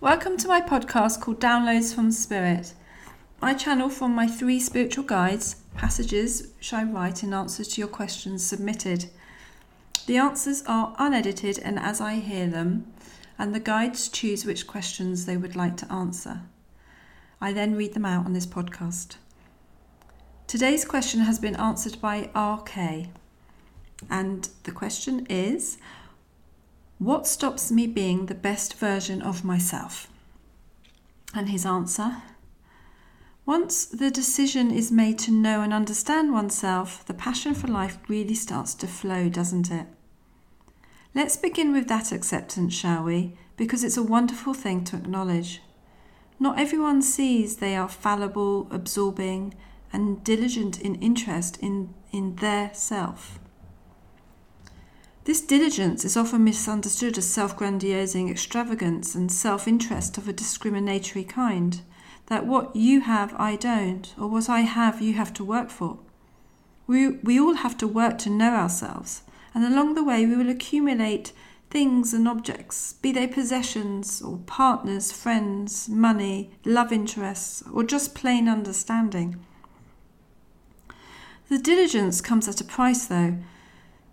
Welcome to my podcast called Downloads from Spirit. I channel from my three spiritual guides passages which I write in answer to your questions submitted. The answers are unedited and as I hear them, and the guides choose which questions they would like to answer. I then read them out on this podcast. Today's question has been answered by RK, and the question is what stops me being the best version of myself? And his answer Once the decision is made to know and understand oneself, the passion for life really starts to flow, doesn't it? Let's begin with that acceptance, shall we? Because it's a wonderful thing to acknowledge. Not everyone sees they are fallible, absorbing, and diligent in interest in, in their self. This diligence is often misunderstood as self grandiosing extravagance and self interest of a discriminatory kind. That what you have, I don't, or what I have, you have to work for. We, we all have to work to know ourselves, and along the way, we will accumulate things and objects, be they possessions or partners, friends, money, love interests, or just plain understanding. The diligence comes at a price, though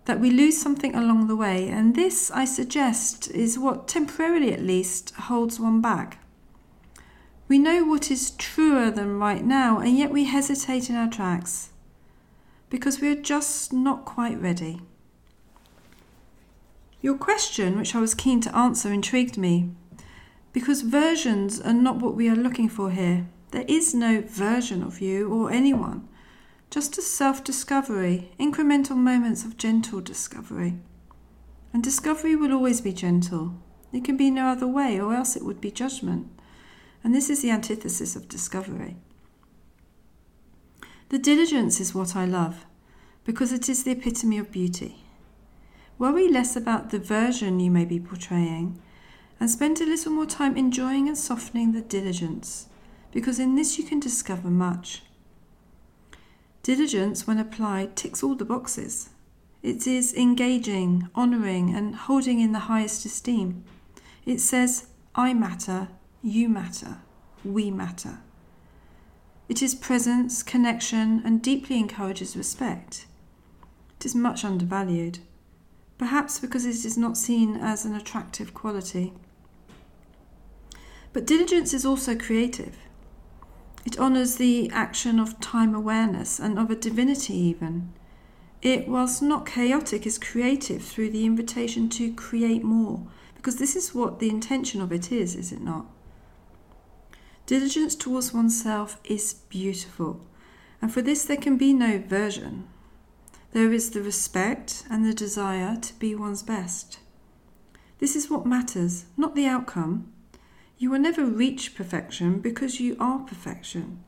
that we lose something along the way, and this, I suggest, is what temporarily at least holds one back. We know what is truer than right now, and yet we hesitate in our tracks because we are just not quite ready. Your question, which I was keen to answer, intrigued me because versions are not what we are looking for here. There is no version of you or anyone just a self discovery, incremental moments of gentle discovery. And discovery will always be gentle. It can be no other way, or else it would be judgment. And this is the antithesis of discovery. The diligence is what I love, because it is the epitome of beauty. Worry less about the version you may be portraying, and spend a little more time enjoying and softening the diligence, because in this you can discover much. Diligence, when applied, ticks all the boxes. It is engaging, honouring, and holding in the highest esteem. It says, I matter, you matter, we matter. It is presence, connection, and deeply encourages respect. It is much undervalued, perhaps because it is not seen as an attractive quality. But diligence is also creative. It honours the action of time awareness and of a divinity, even. It, whilst not chaotic, is creative through the invitation to create more, because this is what the intention of it is, is it not? Diligence towards oneself is beautiful, and for this there can be no version. There is the respect and the desire to be one's best. This is what matters, not the outcome. You will never reach perfection because you are perfection.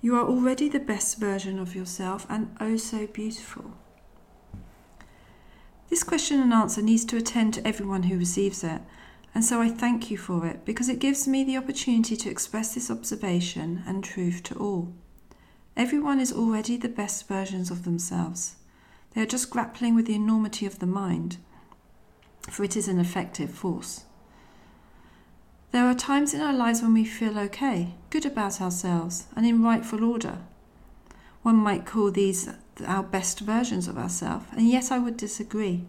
You are already the best version of yourself and oh so beautiful. This question and answer needs to attend to everyone who receives it, and so I thank you for it because it gives me the opportunity to express this observation and truth to all. Everyone is already the best versions of themselves. They are just grappling with the enormity of the mind, for it is an effective force. There are times in our lives when we feel okay, good about ourselves, and in rightful order. One might call these our best versions of ourselves, and yet I would disagree.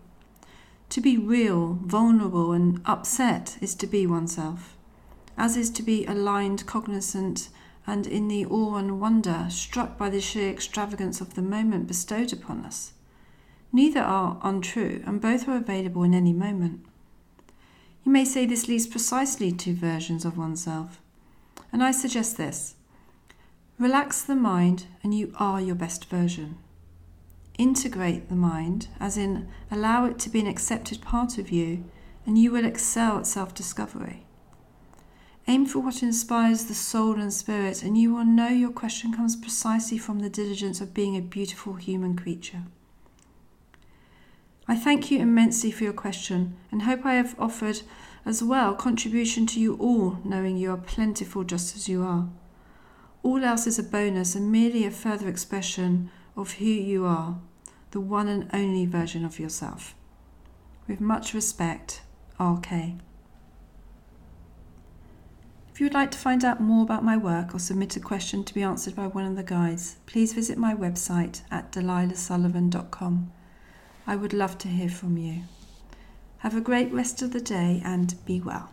To be real, vulnerable, and upset is to be oneself, as is to be aligned, cognizant, and in the awe and wonder struck by the sheer extravagance of the moment bestowed upon us. Neither are untrue, and both are available in any moment. You may say this leads precisely to versions of oneself. And I suggest this relax the mind, and you are your best version. Integrate the mind, as in allow it to be an accepted part of you, and you will excel at self discovery. Aim for what inspires the soul and spirit, and you will know your question comes precisely from the diligence of being a beautiful human creature. I thank you immensely for your question and hope I have offered as well contribution to you all, knowing you are plentiful just as you are. All else is a bonus and merely a further expression of who you are, the one and only version of yourself. With much respect, RK. If you would like to find out more about my work or submit a question to be answered by one of the guides, please visit my website at delilahsullivan.com. I would love to hear from you. Have a great rest of the day and be well.